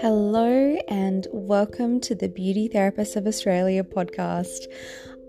Hello, and welcome to the Beauty Therapists of Australia podcast.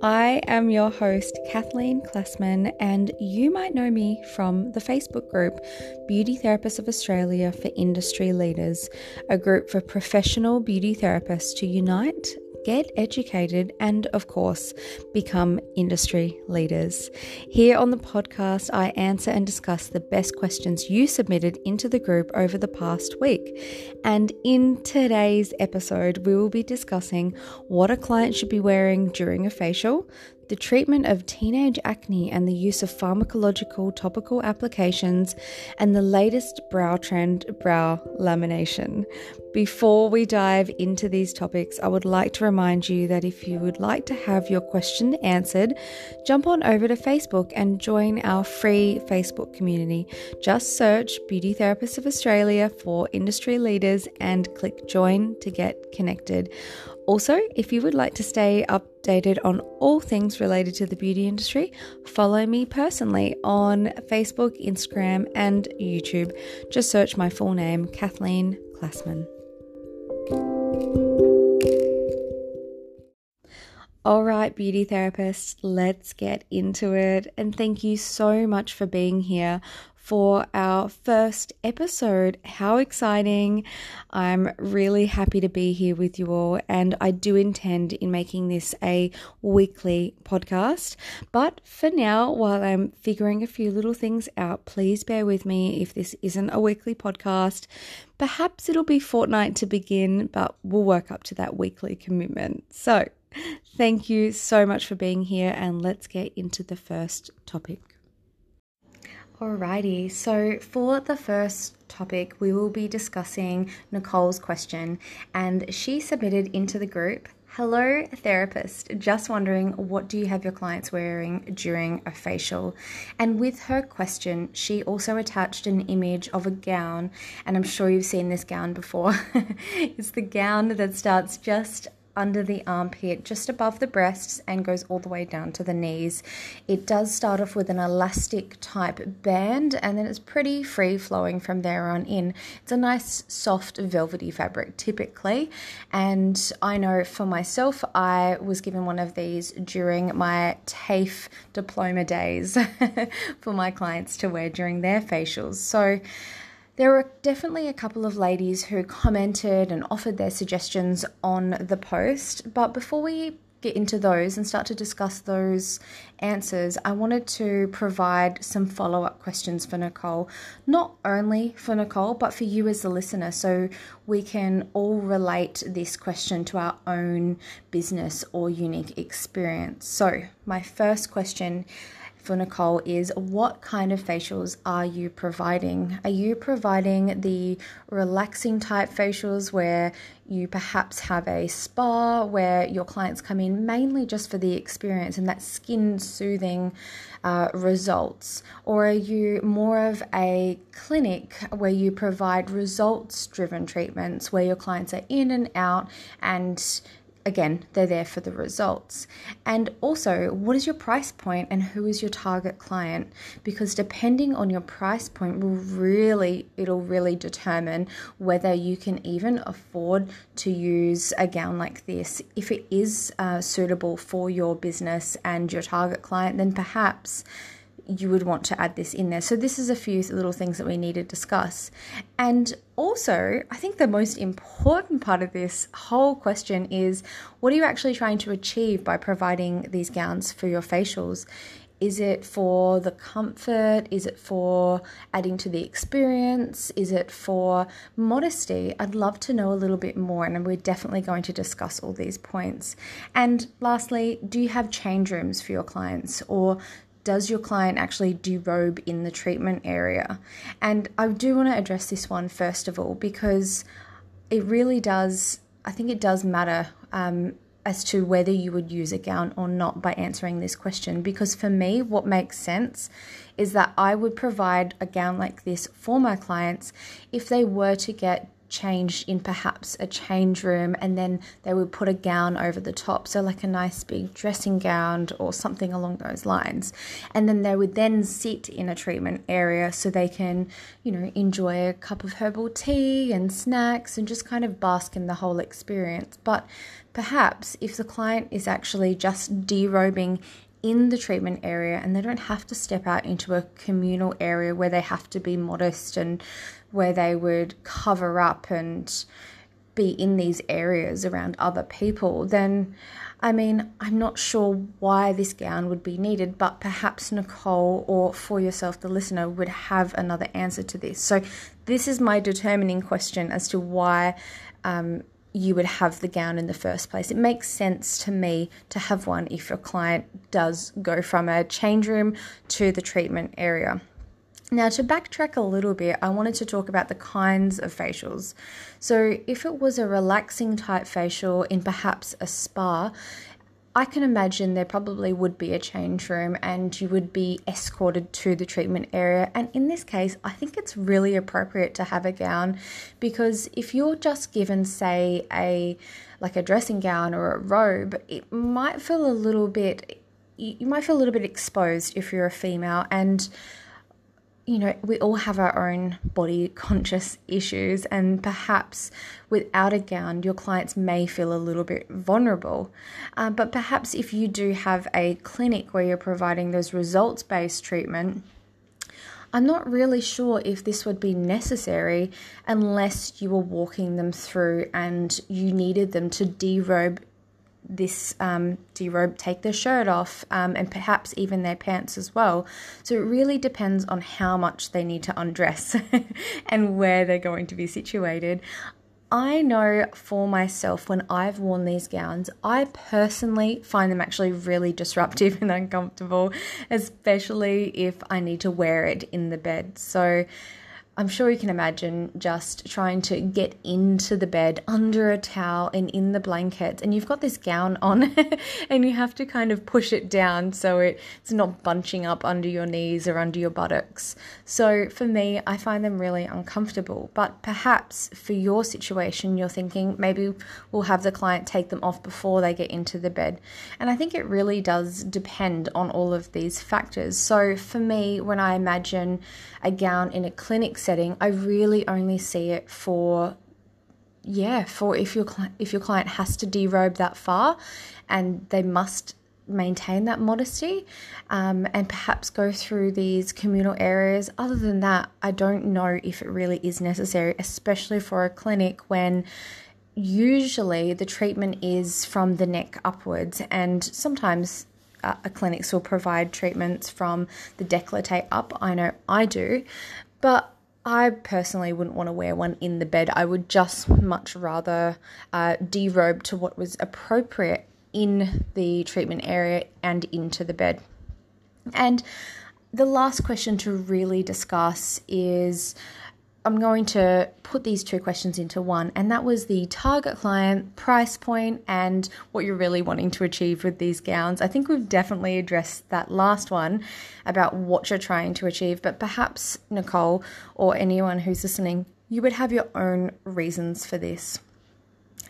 I am your host, Kathleen Klassman, and you might know me from the Facebook group Beauty Therapists of Australia for Industry Leaders, a group for professional beauty therapists to unite get educated, and of course, become industry leaders. Here on the podcast, I answer and discuss the best questions you submitted into the group over the past week. And in today's episode, we will be discussing what a client should be wearing during a facial, the treatment of teenage acne and the use of pharmacological topical applications, and the latest brow trend, brow lamination. Before we dive into these topics, I would like to remind you that if you would like to have your question answered, jump on over to Facebook and join our free Facebook community. Just search Beauty Therapists of Australia for industry leaders and click join to get connected. Also, if you would like to stay updated on all things related to the beauty industry, follow me personally on Facebook, Instagram, and YouTube. Just search my full name, Kathleen Klassman. All right, beauty therapists, let's get into it. And thank you so much for being here for our first episode. How exciting! I'm really happy to be here with you all, and I do intend in making this a weekly podcast. But for now, while I'm figuring a few little things out, please bear with me if this isn't a weekly podcast. Perhaps it'll be fortnight to begin, but we'll work up to that weekly commitment. So, thank you so much for being here, and let's get into the first topic. Alrighty, so for the first topic, we will be discussing Nicole's question, and she submitted into the group Hello, therapist. Just wondering what do you have your clients wearing during a facial? And with her question, she also attached an image of a gown, and I'm sure you've seen this gown before. it's the gown that starts just under the armpit, just above the breasts, and goes all the way down to the knees. It does start off with an elastic type band, and then it's pretty free flowing from there on in. It's a nice, soft, velvety fabric typically. And I know for myself, I was given one of these during my TAFE diploma days for my clients to wear during their facials. So, there were definitely a couple of ladies who commented and offered their suggestions on the post, but before we get into those and start to discuss those answers, I wanted to provide some follow up questions for Nicole, not only for Nicole, but for you as the listener, so we can all relate this question to our own business or unique experience. So, my first question for Nicole is what kind of facials are you providing? Are you providing the relaxing type facials where you perhaps have a spa where your clients come in mainly just for the experience and that skin soothing uh, results? Or are you more of a clinic where you provide results driven treatments where your clients are in and out and again, they're there for the results. And also, what is your price point and who is your target client? Because depending on your price point will really it'll really determine whether you can even afford to use a gown like this. If it is uh, suitable for your business and your target client, then perhaps you would want to add this in there. So, this is a few little things that we need to discuss. And also, I think the most important part of this whole question is what are you actually trying to achieve by providing these gowns for your facials? Is it for the comfort? Is it for adding to the experience? Is it for modesty? I'd love to know a little bit more, and we're definitely going to discuss all these points. And lastly, do you have change rooms for your clients, or does your client actually derobe in the treatment area? And I do want to address this one first of all because it really does, I think it does matter um, as to whether you would use a gown or not by answering this question. Because for me, what makes sense is that I would provide a gown like this for my clients if they were to get changed in perhaps a change room and then they would put a gown over the top so like a nice big dressing gown or something along those lines. And then they would then sit in a treatment area so they can you know enjoy a cup of herbal tea and snacks and just kind of bask in the whole experience. But perhaps if the client is actually just derobing in the treatment area and they don't have to step out into a communal area where they have to be modest and where they would cover up and be in these areas around other people, then I mean, I'm not sure why this gown would be needed, but perhaps Nicole or for yourself, the listener, would have another answer to this. So, this is my determining question as to why um, you would have the gown in the first place. It makes sense to me to have one if your client does go from a change room to the treatment area. Now, to backtrack a little bit, I wanted to talk about the kinds of facials. So, if it was a relaxing type facial in perhaps a spa, I can imagine there probably would be a change room and you would be escorted to the treatment area. And in this case, I think it's really appropriate to have a gown because if you're just given, say, a like a dressing gown or a robe, it might feel a little bit you might feel a little bit exposed if you're a female and you know, we all have our own body conscious issues, and perhaps without a gown, your clients may feel a little bit vulnerable. Uh, but perhaps if you do have a clinic where you're providing those results based treatment, I'm not really sure if this would be necessary unless you were walking them through and you needed them to derobe this um, derobe, take their shirt off, um, and perhaps even their pants as well. So it really depends on how much they need to undress and where they're going to be situated. I know for myself when I've worn these gowns, I personally find them actually really disruptive and uncomfortable, especially if I need to wear it in the bed. So I'm sure you can imagine just trying to get into the bed under a towel and in the blankets, and you've got this gown on, and you have to kind of push it down so it's not bunching up under your knees or under your buttocks. So for me, I find them really uncomfortable. But perhaps for your situation, you're thinking maybe we'll have the client take them off before they get into the bed. And I think it really does depend on all of these factors. So for me, when I imagine a gown in a clinic setting, I really only see it for yeah, for if your if your client has to derobe that far and they must maintain that modesty um, and perhaps go through these communal areas. Other than that, I don't know if it really is necessary, especially for a clinic when usually the treatment is from the neck upwards and sometimes uh, clinics will provide treatments from the décolleté up. I know I do, but I personally wouldn't want to wear one in the bed. I would just much rather uh, derobe to what was appropriate in the treatment area and into the bed. And the last question to really discuss is I'm going to put these two questions into one, and that was the target client, price point, and what you're really wanting to achieve with these gowns. I think we've definitely addressed that last one about what you're trying to achieve, but perhaps, Nicole, or anyone who's listening, you would have your own reasons for this.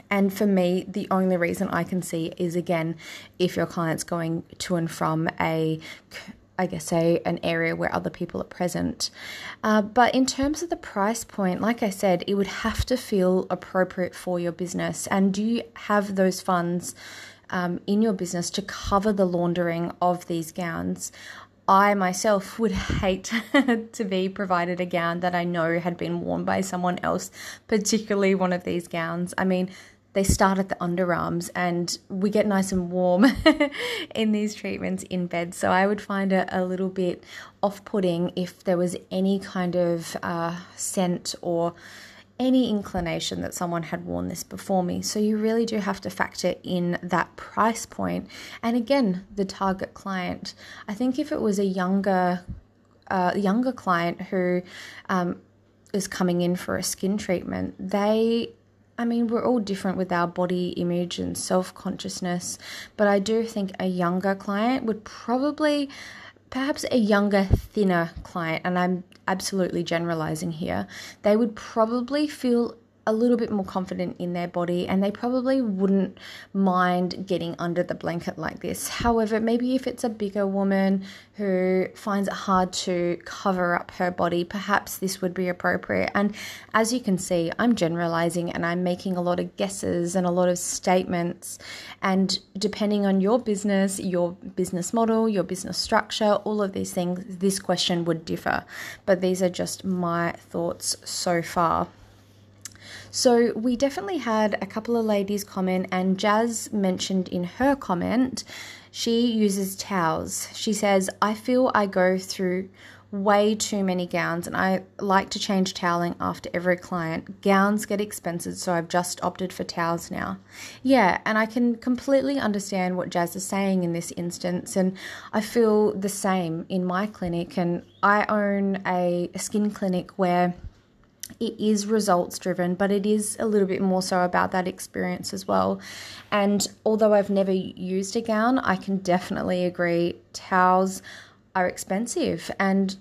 And for me, the only reason I can see is again, if your client's going to and from a I guess, a an area where other people are present. Uh, but in terms of the price point, like I said, it would have to feel appropriate for your business. And do you have those funds um, in your business to cover the laundering of these gowns? I myself would hate to be provided a gown that I know had been worn by someone else, particularly one of these gowns. I mean, they start at the underarms and we get nice and warm in these treatments in bed. So I would find it a little bit off putting if there was any kind of uh, scent or any inclination that someone had worn this before me. So you really do have to factor in that price. And again, the target client. I think if it was a younger, uh, younger client who um, is coming in for a skin treatment, they I mean, we're all different with our body image and self consciousness, but I do think a younger client would probably, perhaps a younger, thinner client, and I'm absolutely generalizing here, they would probably feel a little bit more confident in their body and they probably wouldn't mind getting under the blanket like this. However, maybe if it's a bigger woman who finds it hard to cover up her body, perhaps this would be appropriate. And as you can see, I'm generalizing and I'm making a lot of guesses and a lot of statements. And depending on your business, your business model, your business structure, all of these things, this question would differ. But these are just my thoughts so far. So we definitely had a couple of ladies comment, and Jazz mentioned in her comment she uses towels. She says, I feel I go through way too many gowns and I like to change toweling after every client. Gowns get expensive, so I've just opted for towels now. Yeah, and I can completely understand what Jazz is saying in this instance, and I feel the same in my clinic. And I own a, a skin clinic where it is results driven, but it is a little bit more so about that experience as well. And although I've never used a gown, I can definitely agree towels are expensive and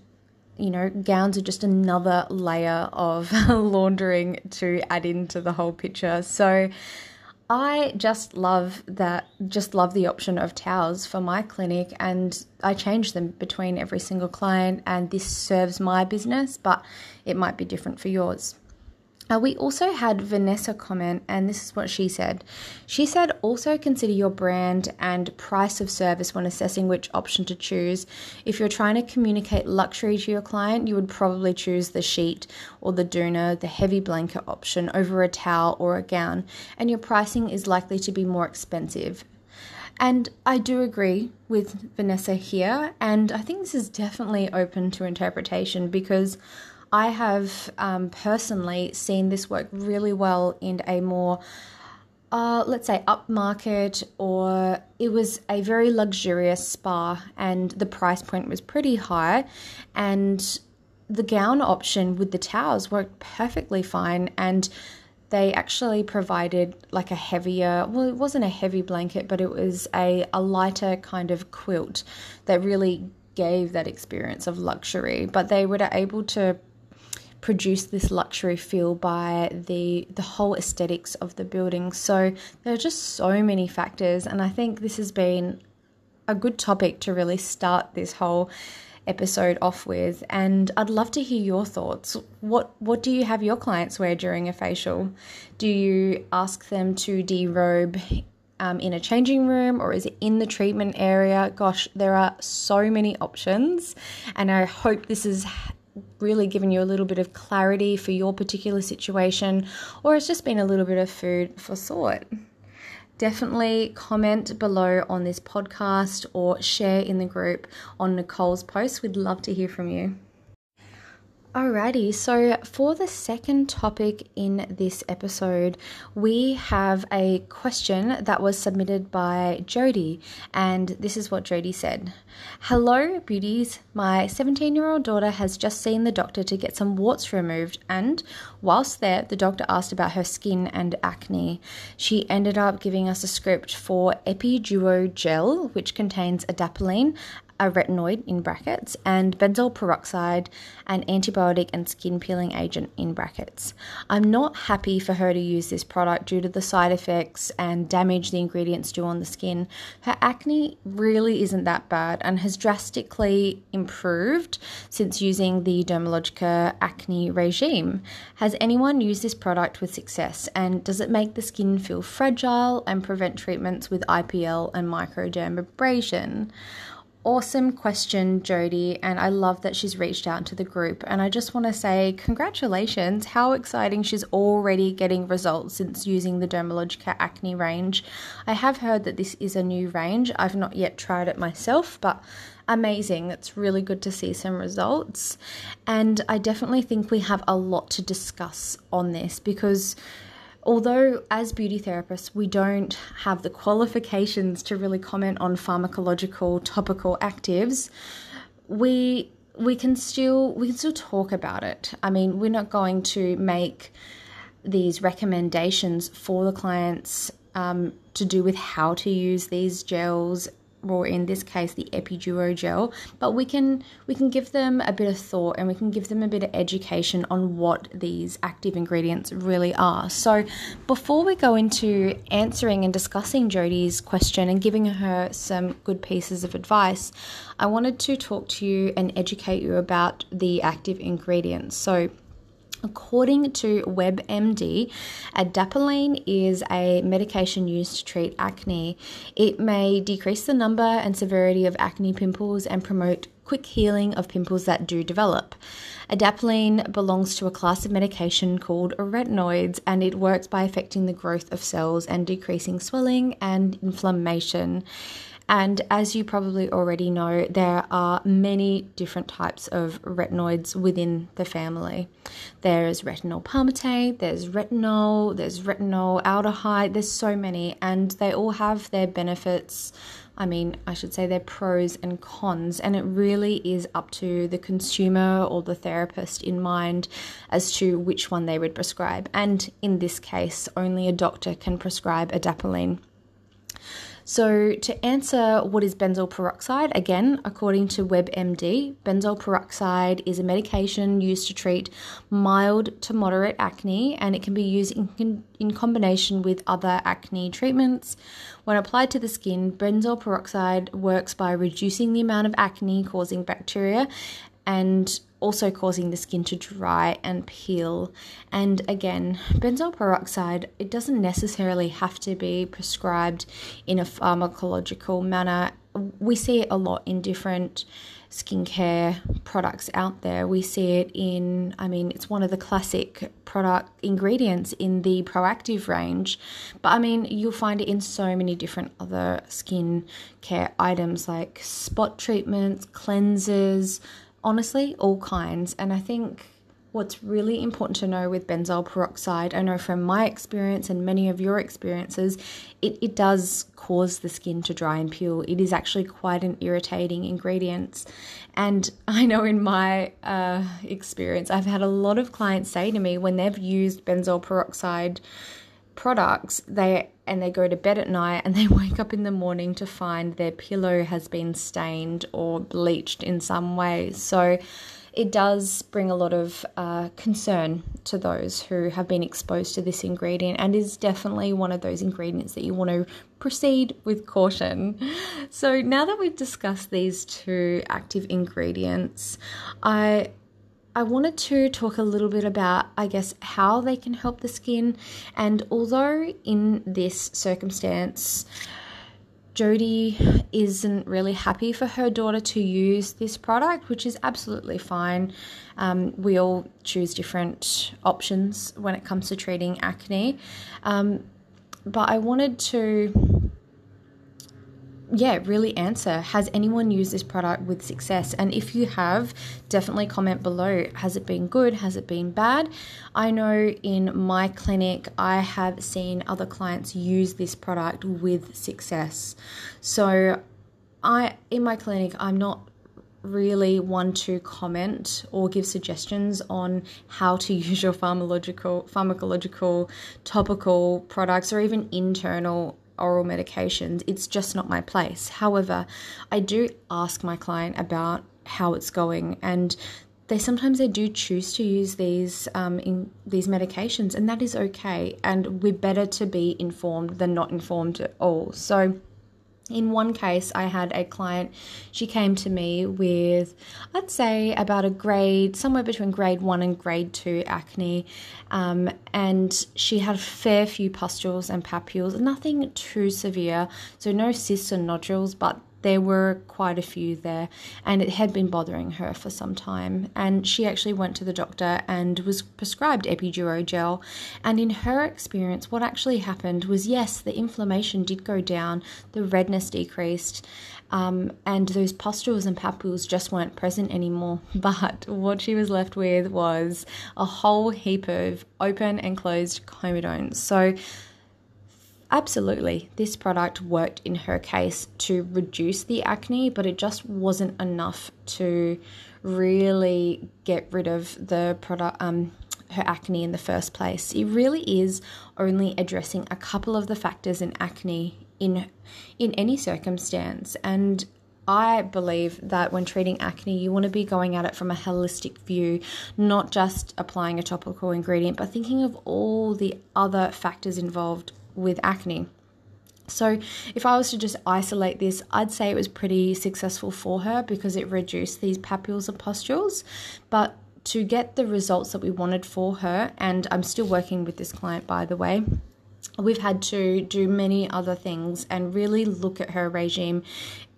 you know, gowns are just another layer of laundering to add into the whole picture. So I just love that, just love the option of towels for my clinic, and I change them between every single client. And this serves my business, but it might be different for yours. Uh, we also had Vanessa comment, and this is what she said. She said, also consider your brand and price of service when assessing which option to choose. If you're trying to communicate luxury to your client, you would probably choose the sheet or the doona, the heavy blanket option, over a towel or a gown, and your pricing is likely to be more expensive. And I do agree with Vanessa here, and I think this is definitely open to interpretation because I have um, personally seen this work really well in a more uh, let's say upmarket or it was a very luxurious spa and the price point was pretty high and the gown option with the towels worked perfectly fine and they actually provided like a heavier well it wasn't a heavy blanket but it was a, a lighter kind of quilt that really gave that experience of luxury. But they were able to produce this luxury feel by the the whole aesthetics of the building. So there are just so many factors, and I think this has been a good topic to really start this whole episode off with and I'd love to hear your thoughts. What what do you have your clients wear during a facial? Do you ask them to derobe um, in a changing room or is it in the treatment area? Gosh, there are so many options, and I hope this is really given you a little bit of clarity for your particular situation, or it's just been a little bit of food for thought. Definitely comment below on this podcast or share in the group on Nicole's post. We'd love to hear from you. Alrighty, so for the second topic in this episode, we have a question that was submitted by Jody, and this is what Jody said Hello, beauties. My 17 year old daughter has just seen the doctor to get some warts removed, and whilst there, the doctor asked about her skin and acne. She ended up giving us a script for Epiduo Gel, which contains adapalene, a retinoid in brackets, and benzoyl peroxide, an antibiotic and skin peeling agent in brackets. I'm not happy for her to use this product due to the side effects and damage the ingredients do on the skin. Her acne really isn't that bad and has drastically improved since using the Dermalogica acne regime. Has anyone used this product with success and does it make the skin feel fragile and prevent treatments with IPL and microdermabrasion? Awesome question, Jody, and I love that she's reached out to the group. And I just want to say congratulations. How exciting she's already getting results since using the Dermalogica acne range. I have heard that this is a new range. I've not yet tried it myself, but amazing. It's really good to see some results. And I definitely think we have a lot to discuss on this because although as beauty therapists we don't have the qualifications to really comment on pharmacological topical actives we we can still we can still talk about it. I mean we're not going to make these recommendations for the clients um, to do with how to use these gels or in this case the epiduo gel but we can we can give them a bit of thought and we can give them a bit of education on what these active ingredients really are. So before we go into answering and discussing Jodie's question and giving her some good pieces of advice I wanted to talk to you and educate you about the active ingredients. So According to WebMD, adapalene is a medication used to treat acne. It may decrease the number and severity of acne pimples and promote quick healing of pimples that do develop. Adapalene belongs to a class of medication called retinoids and it works by affecting the growth of cells and decreasing swelling and inflammation. And as you probably already know, there are many different types of retinoids within the family. There's retinol palmitate, there's retinol, there's retinol aldehyde, there's so many, and they all have their benefits. I mean, I should say their pros and cons, and it really is up to the consumer or the therapist in mind as to which one they would prescribe. And in this case, only a doctor can prescribe adapalene. So, to answer what is benzoyl peroxide, again, according to WebMD, benzoyl peroxide is a medication used to treat mild to moderate acne and it can be used in, in combination with other acne treatments. When applied to the skin, benzoyl peroxide works by reducing the amount of acne causing bacteria and also causing the skin to dry and peel. And again, benzoyl peroxide, it doesn't necessarily have to be prescribed in a pharmacological manner. We see it a lot in different skincare products out there. We see it in, I mean, it's one of the classic product ingredients in the Proactiv range. But I mean, you'll find it in so many different other skin care items like spot treatments, cleansers, honestly, all kinds. And I think what's really important to know with benzoyl peroxide, I know from my experience and many of your experiences, it, it does cause the skin to dry and peel. It is actually quite an irritating ingredient. And I know in my uh, experience, I've had a lot of clients say to me when they've used benzoyl peroxide products they and they go to bed at night and they wake up in the morning to find their pillow has been stained or bleached in some way so it does bring a lot of uh, concern to those who have been exposed to this ingredient and is definitely one of those ingredients that you want to proceed with caution. So, now that we've discussed these two active ingredients, I I wanted to talk a little bit about, I guess, how they can help the skin. And although in this circumstance, Jodie isn't really happy for her daughter to use this product, which is absolutely fine. Um, we all choose different options when it comes to treating acne. Um, but I wanted to yeah, really answer has anyone used this product with success? And if you have, definitely comment below. Has it been good? Has it been bad? I know in my clinic, I have seen other clients use this product with success. So, I in my clinic, I'm not really one to comment or give suggestions on how to use your pharmacological pharmacological topical products or even internal oral medications. It's just not my place. However, I do ask my client about how it's going and they sometimes they do choose to use these um, in these medications and that is okay and we're better to be informed than not informed at all so in one case, I had a client, she came to me with, I'd say, about a grade, somewhere between grade one and grade two acne. Um, and she had a fair few pustules and papules, nothing too severe. So, no cysts or nodules, but there were quite a few there, and it had been bothering her for some time. And she actually went to the doctor and was prescribed epiduo gel. And in her experience, what actually happened was yes, the inflammation did go down, the redness decreased, um, and those pustules and papules just weren't present anymore. But what she was left with was a whole heap of open and closed comedones. So absolutely, this product worked in her case to reduce the acne, but it just wasn't enough to really get rid of the product. Um, her acne in the first place. It really is only addressing a couple of the factors in acne in in any circumstance and I believe that when treating acne, you want to be going at it from a holistic view, not just applying a topical ingredient, but thinking of all the other factors involved with acne. So, if I was to just isolate this, I'd say it was pretty successful for her because it reduced these papules and pustules. But to get the results that we wanted for her, and I'm still working with this client by the way, we've had to do many other things and really look at her regime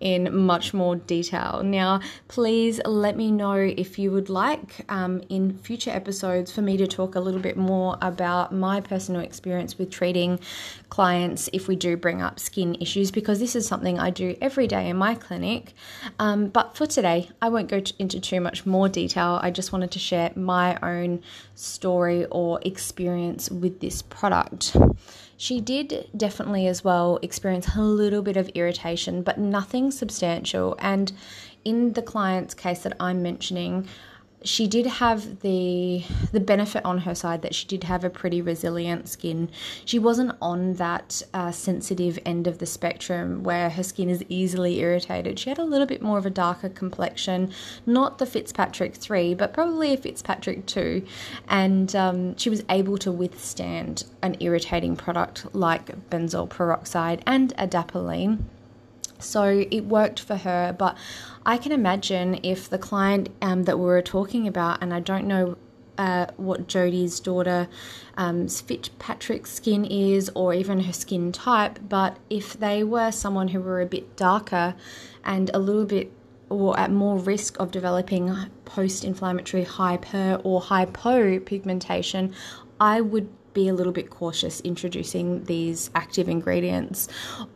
in much more detail. Now, please let me know if you would like um, in future episodes for me to talk a little bit more about my personal experience with treating clients if we do bring up skin issues, because this is something I do every day in my clinic. Um, but for today, I won't go into too much more detail. I just wanted to share my own story or experience with this product. She did definitely as well experience a little bit of irritation, but nothing substantial. And in the client's case that I'm mentioning, she did have the the benefit on her side that she did have a pretty resilient skin. She wasn't on that uh, sensitive end of the spectrum where her skin is easily irritated. She had a little bit more of a darker complexion, not the Fitzpatrick three, but probably a Fitzpatrick two, and um, she was able to withstand an irritating product like benzoyl peroxide and adapalene. So it worked for her, but I can imagine if the client um, that we were talking about, and I don't know uh, what Jodie's daughter um, Fitzpatrick's skin is, or even her skin type, but if they were someone who were a bit darker and a little bit or at more risk of developing post inflammatory hyper or hypopigmentation, I would be a little bit cautious introducing these active ingredients.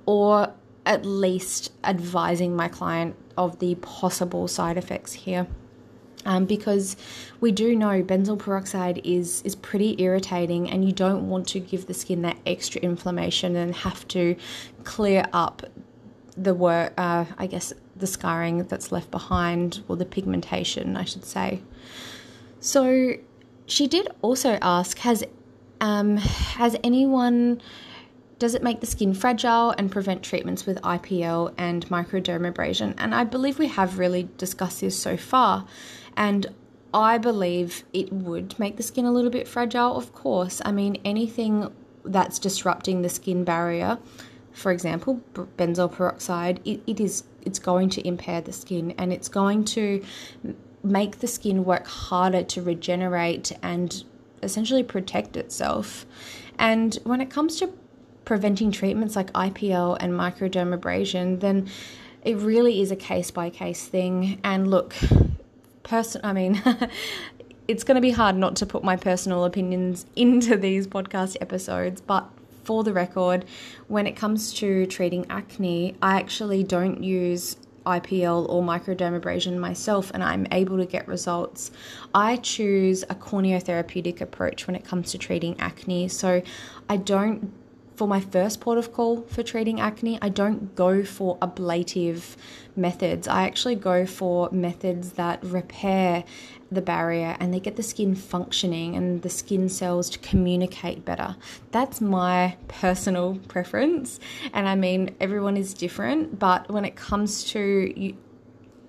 Or at least advising my client of the possible side effects here. Um, because we do know benzoyl peroxide is is pretty irritating, and you don't want to give the skin that extra inflammation and have to clear up the work. Uh, I guess the scarring that's left behind, or the pigmentation, I should say. So she did also ask, has um, has anyone does it make the skin fragile and prevent treatments with IPL and microdermabrasion? And I believe we have really discussed this so far. And I believe it would make the skin a little bit fragile, of course. I mean, anything that's disrupting the skin barrier, for example, benzoyl peroxide, it, it is it's going to impair the skin and it's going to make the skin work harder to regenerate and essentially protect itself. And when it comes to preventing treatments like IPL and microdermabrasion, then it really is a case by case thing. And look, person, I mean, it's going to be hard not to put my personal opinions into these podcast episodes, but for the record, when it comes to treating acne, I actually don't use IPL or microdermabrasion myself and I'm able to get results. I choose a corneotherapeutic approach when it comes to treating acne. So I don't for my first port of call for treating acne, I don't go for ablative methods. I actually go for methods that repair the barrier and they get the skin functioning and the skin cells to communicate better. That's my personal preference. And I mean, everyone is different, but when it comes to you,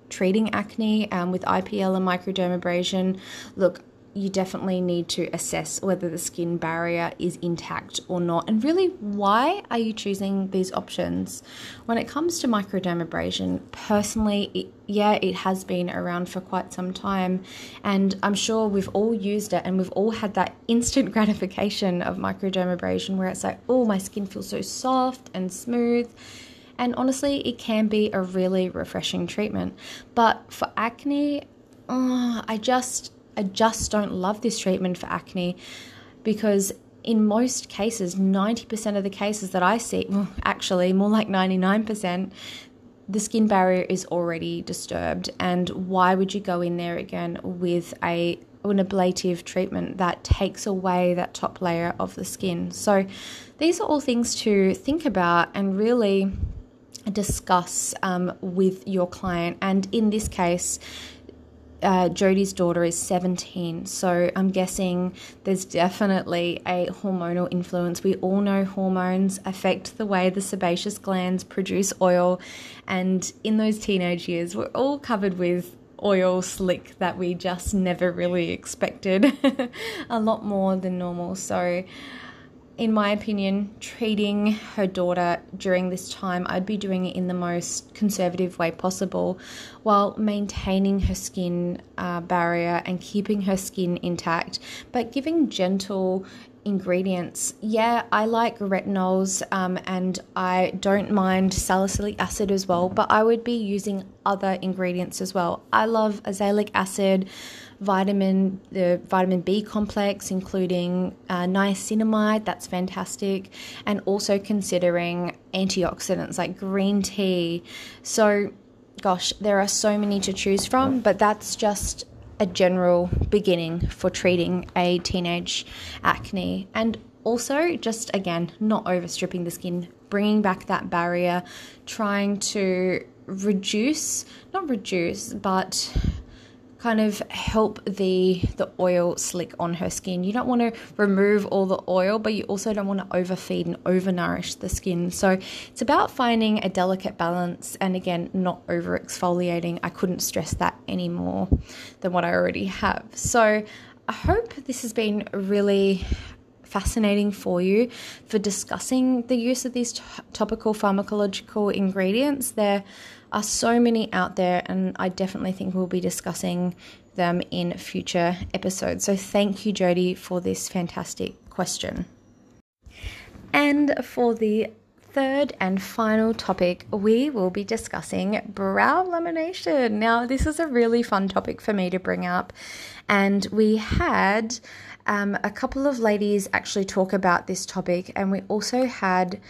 treating acne um, with IPL and microdermabrasion, look, you definitely need to assess whether the skin barrier is intact or not. And really, why are you choosing these options? When it comes to microdermabrasion, personally, it, yeah, it has been around for quite some time. And I'm sure we've all used it and we've all had that instant gratification of microdermabrasion where it's like, oh, my skin feels so soft and smooth. And honestly, it can be a really refreshing treatment. But for acne, oh, I just I just don't love this treatment for acne because in most cases, 90% of the cases that I see, well, actually more like 99%, the skin barrier is already disturbed. And why would you go in there again with a an ablative treatment that takes away that top layer of the skin? So these are all things to think about and really discuss um, with your client. And in this case, uh, daughter is 17, so I'm guessing there's definitely a hormonal influence. We all know hormones affect the way the sebaceous glands produce oil, and in those teenage years, we're all covered with oil slick that we just never really expected a lot more than normal. So, in my opinion, treating her daughter during this time, I'd be doing it in the most conservative way possible while maintaining her skin uh, barrier and keeping her skin intact, but giving gentle ingredients. Yeah, I like retinols um, and I don't mind salicylic acid as well, but I would be using other ingredients as well. I love azelaic acid, vitamin, the vitamin B complex, including uh, niacinamide, that's fantastic, and also considering antioxidants like green tea. So, gosh, there are so many to choose from, but that's just a general beginning for treating a teenage acne. And also, just again, not overstripping the skin, bringing back that barrier, trying to reduce, not reduce, but kind of help the the oil slick on her skin. You don't want to remove all the oil, but you also don't want to overfeed and overnourish the skin. So it's about finding a delicate balance and again not over exfoliating. I couldn't stress that any more than what I already have. So I hope this has been really fascinating for you for discussing the use of these t- topical pharmacological ingredients. There are so many out there, and I definitely think we'll be discussing them in future episodes. So, thank you, Jodie, for this fantastic question. And for the third and final topic, we will be discussing brow lamination. Now, this is a really fun topic for me to bring up, and we had um, a couple of ladies actually talk about this topic, and we also had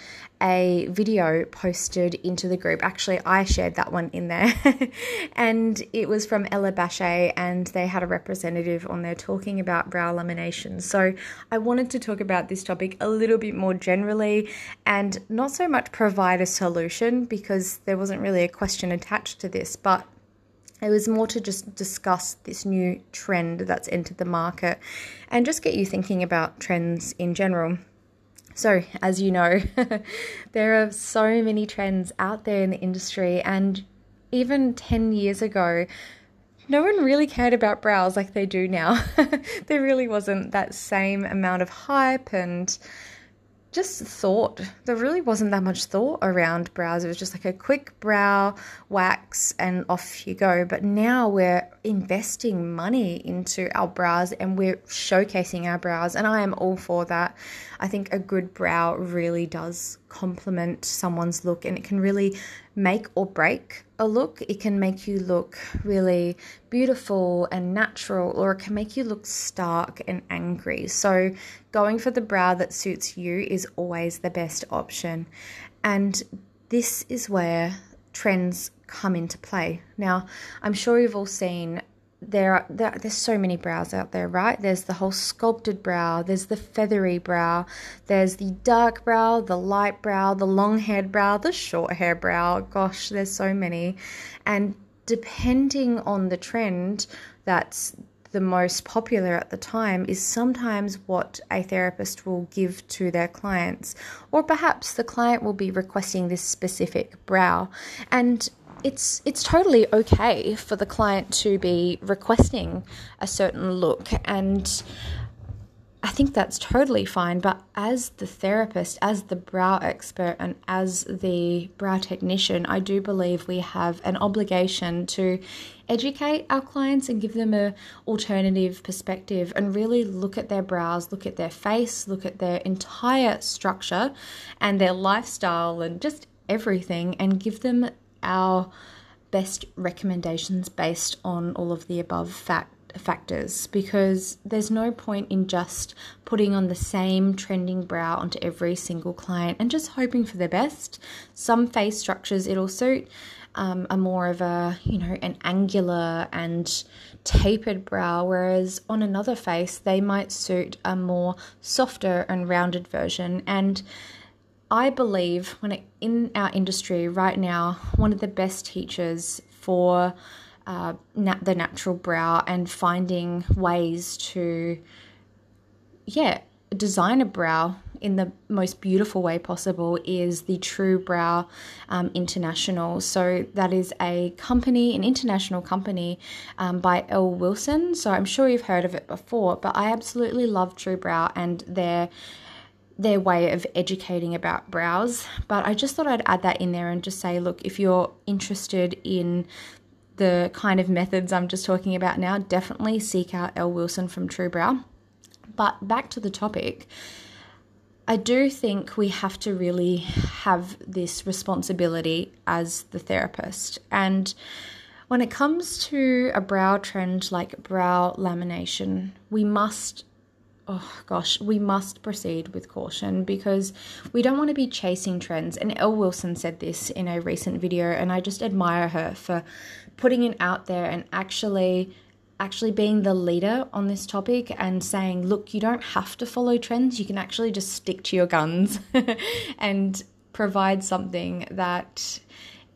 a video posted into the group. Actually, I shared that one in there, and it was from Ella Baché, and they had a representative on there talking about brow lamination. So, I wanted to talk about this topic a little bit more generally and not so much provide a solution because there wasn't really a question attached to this, but it was more to just discuss this new trend that's entered the market and just get you thinking about trends in general. So, as you know, there are so many trends out there in the industry, and even 10 years ago, no one really cared about brows like they do now. there really wasn't that same amount of hype and just thought. There really wasn't that much thought around brows. It was just like a quick brow wax and off you go. But now we're investing money into our brows and we're showcasing our brows. And I am all for that. I think a good brow really does complement someone's look and it can really make or break a look. It can make you look really beautiful and natural, or it can make you look stark and angry. So, going for the brow that suits you is always the best option. And this is where trends come into play. Now, I'm sure you've all seen there are there, there's so many brows out there, right? There's the whole sculpted brow, there's the feathery brow, there's the dark brow, the light brow, the long-haired brow, the short-haired brow. Gosh, there's so many. And depending on the trend that's the most popular at the time is sometimes what a therapist will give to their clients, or perhaps the client will be requesting this specific brow. And it's it's totally okay for the client to be requesting a certain look and I think that's totally fine, but as the therapist, as the brow expert, and as the brow technician, I do believe we have an obligation to educate our clients and give them a alternative perspective and really look at their brows, look at their face, look at their entire structure and their lifestyle and just everything and give them our best recommendations based on all of the above fact factors because there's no point in just putting on the same trending brow onto every single client and just hoping for the best. Some face structures it'll suit um, a more of a you know an angular and tapered brow, whereas on another face they might suit a more softer and rounded version and I believe when it, in our industry right now, one of the best teachers for uh, nat- the natural brow and finding ways to, yeah, design a brow in the most beautiful way possible is the True Brow um, International. So that is a company, an international company um, by Elle Wilson. So I'm sure you've heard of it before, but I absolutely love True Brow and their their way of educating about brows. But I just thought I'd add that in there and just say, look, if you're interested in the kind of methods I'm just talking about now, definitely seek out Elle Wilson from True Brow. But back to the topic. I do think we have to really have this responsibility as the therapist. And when it comes to a brow trend like brow lamination, we must, oh gosh, we must proceed with caution because we don't want to be chasing trends. And Elle Wilson said this in a recent video, and I just admire her for putting it out there and actually actually being the leader on this topic and saying, look, you don't have to follow trends. You can actually just stick to your guns and provide something that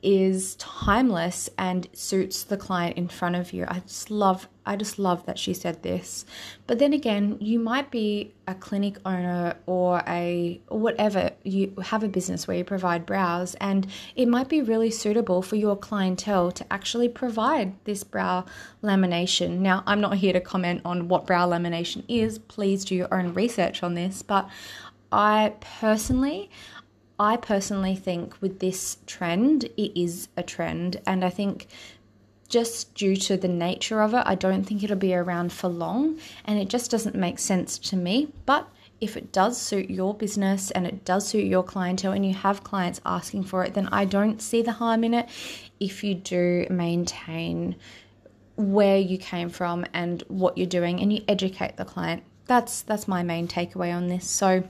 is timeless and suits the client in front of you. I just love I just love that she said this. But then again, you might be a clinic owner or a or whatever, you have a business where you provide brows and it might be really suitable for your clientele to actually provide this brow lamination. Now, I'm not here to comment on what brow lamination is. Please do your own research on this, but I personally I personally think with this trend, it is a trend. And I think just due to the nature of it, I don't think it'll be around for long. And it just doesn't make sense to me. But if it does suit your business and it does suit your clientele and you have clients asking for it, then I don't see the harm in it if you do maintain where you came from and what you're doing and you educate the client. That's that's my main takeaway on this. So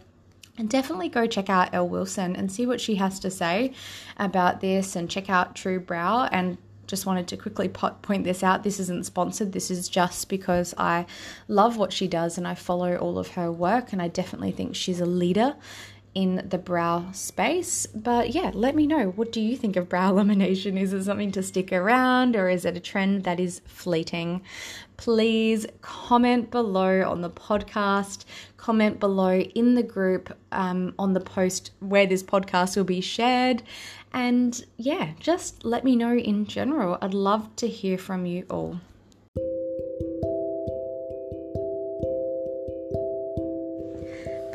and definitely go check out Elle Wilson and see what she has to say about this and check out True Brow and just wanted to quickly point this out. This isn't sponsored. This is just because I love what she does and I follow all of her work and I definitely think she's a leader in the brow space. But yeah, let me know. What do you think of brow lamination? Is it something to stick around or is it a trend that is fleeting? Please comment below on the podcast, comment below in the group um, on the post where this podcast will be shared. And yeah, just let me know in general. I'd love to hear from you all.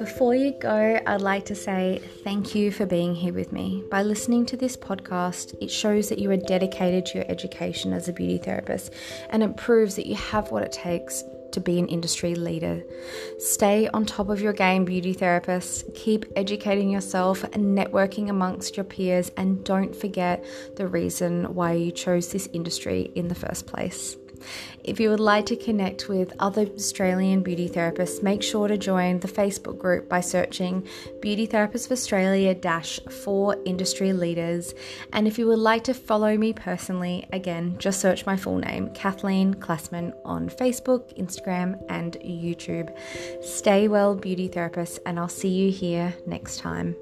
Before you go, I'd like to say thank you for being here with me. By listening to this podcast, it shows that you are dedicated to your education as a beauty therapist and it proves that you have what it takes to be an industry leader. Stay on top of your game, beauty therapists. Keep educating yourself and networking amongst your peers, and don't forget the reason why you chose this industry in the first place. If you would like to connect with other Australian beauty therapists, make sure to join the Facebook group by searching Beauty Therapists of Australia dash for industry leaders. And if you would like to follow me personally, again, just search my full name, Kathleen Klassman, on Facebook, Instagram, and YouTube. Stay well, beauty therapists, and I'll see you here next time.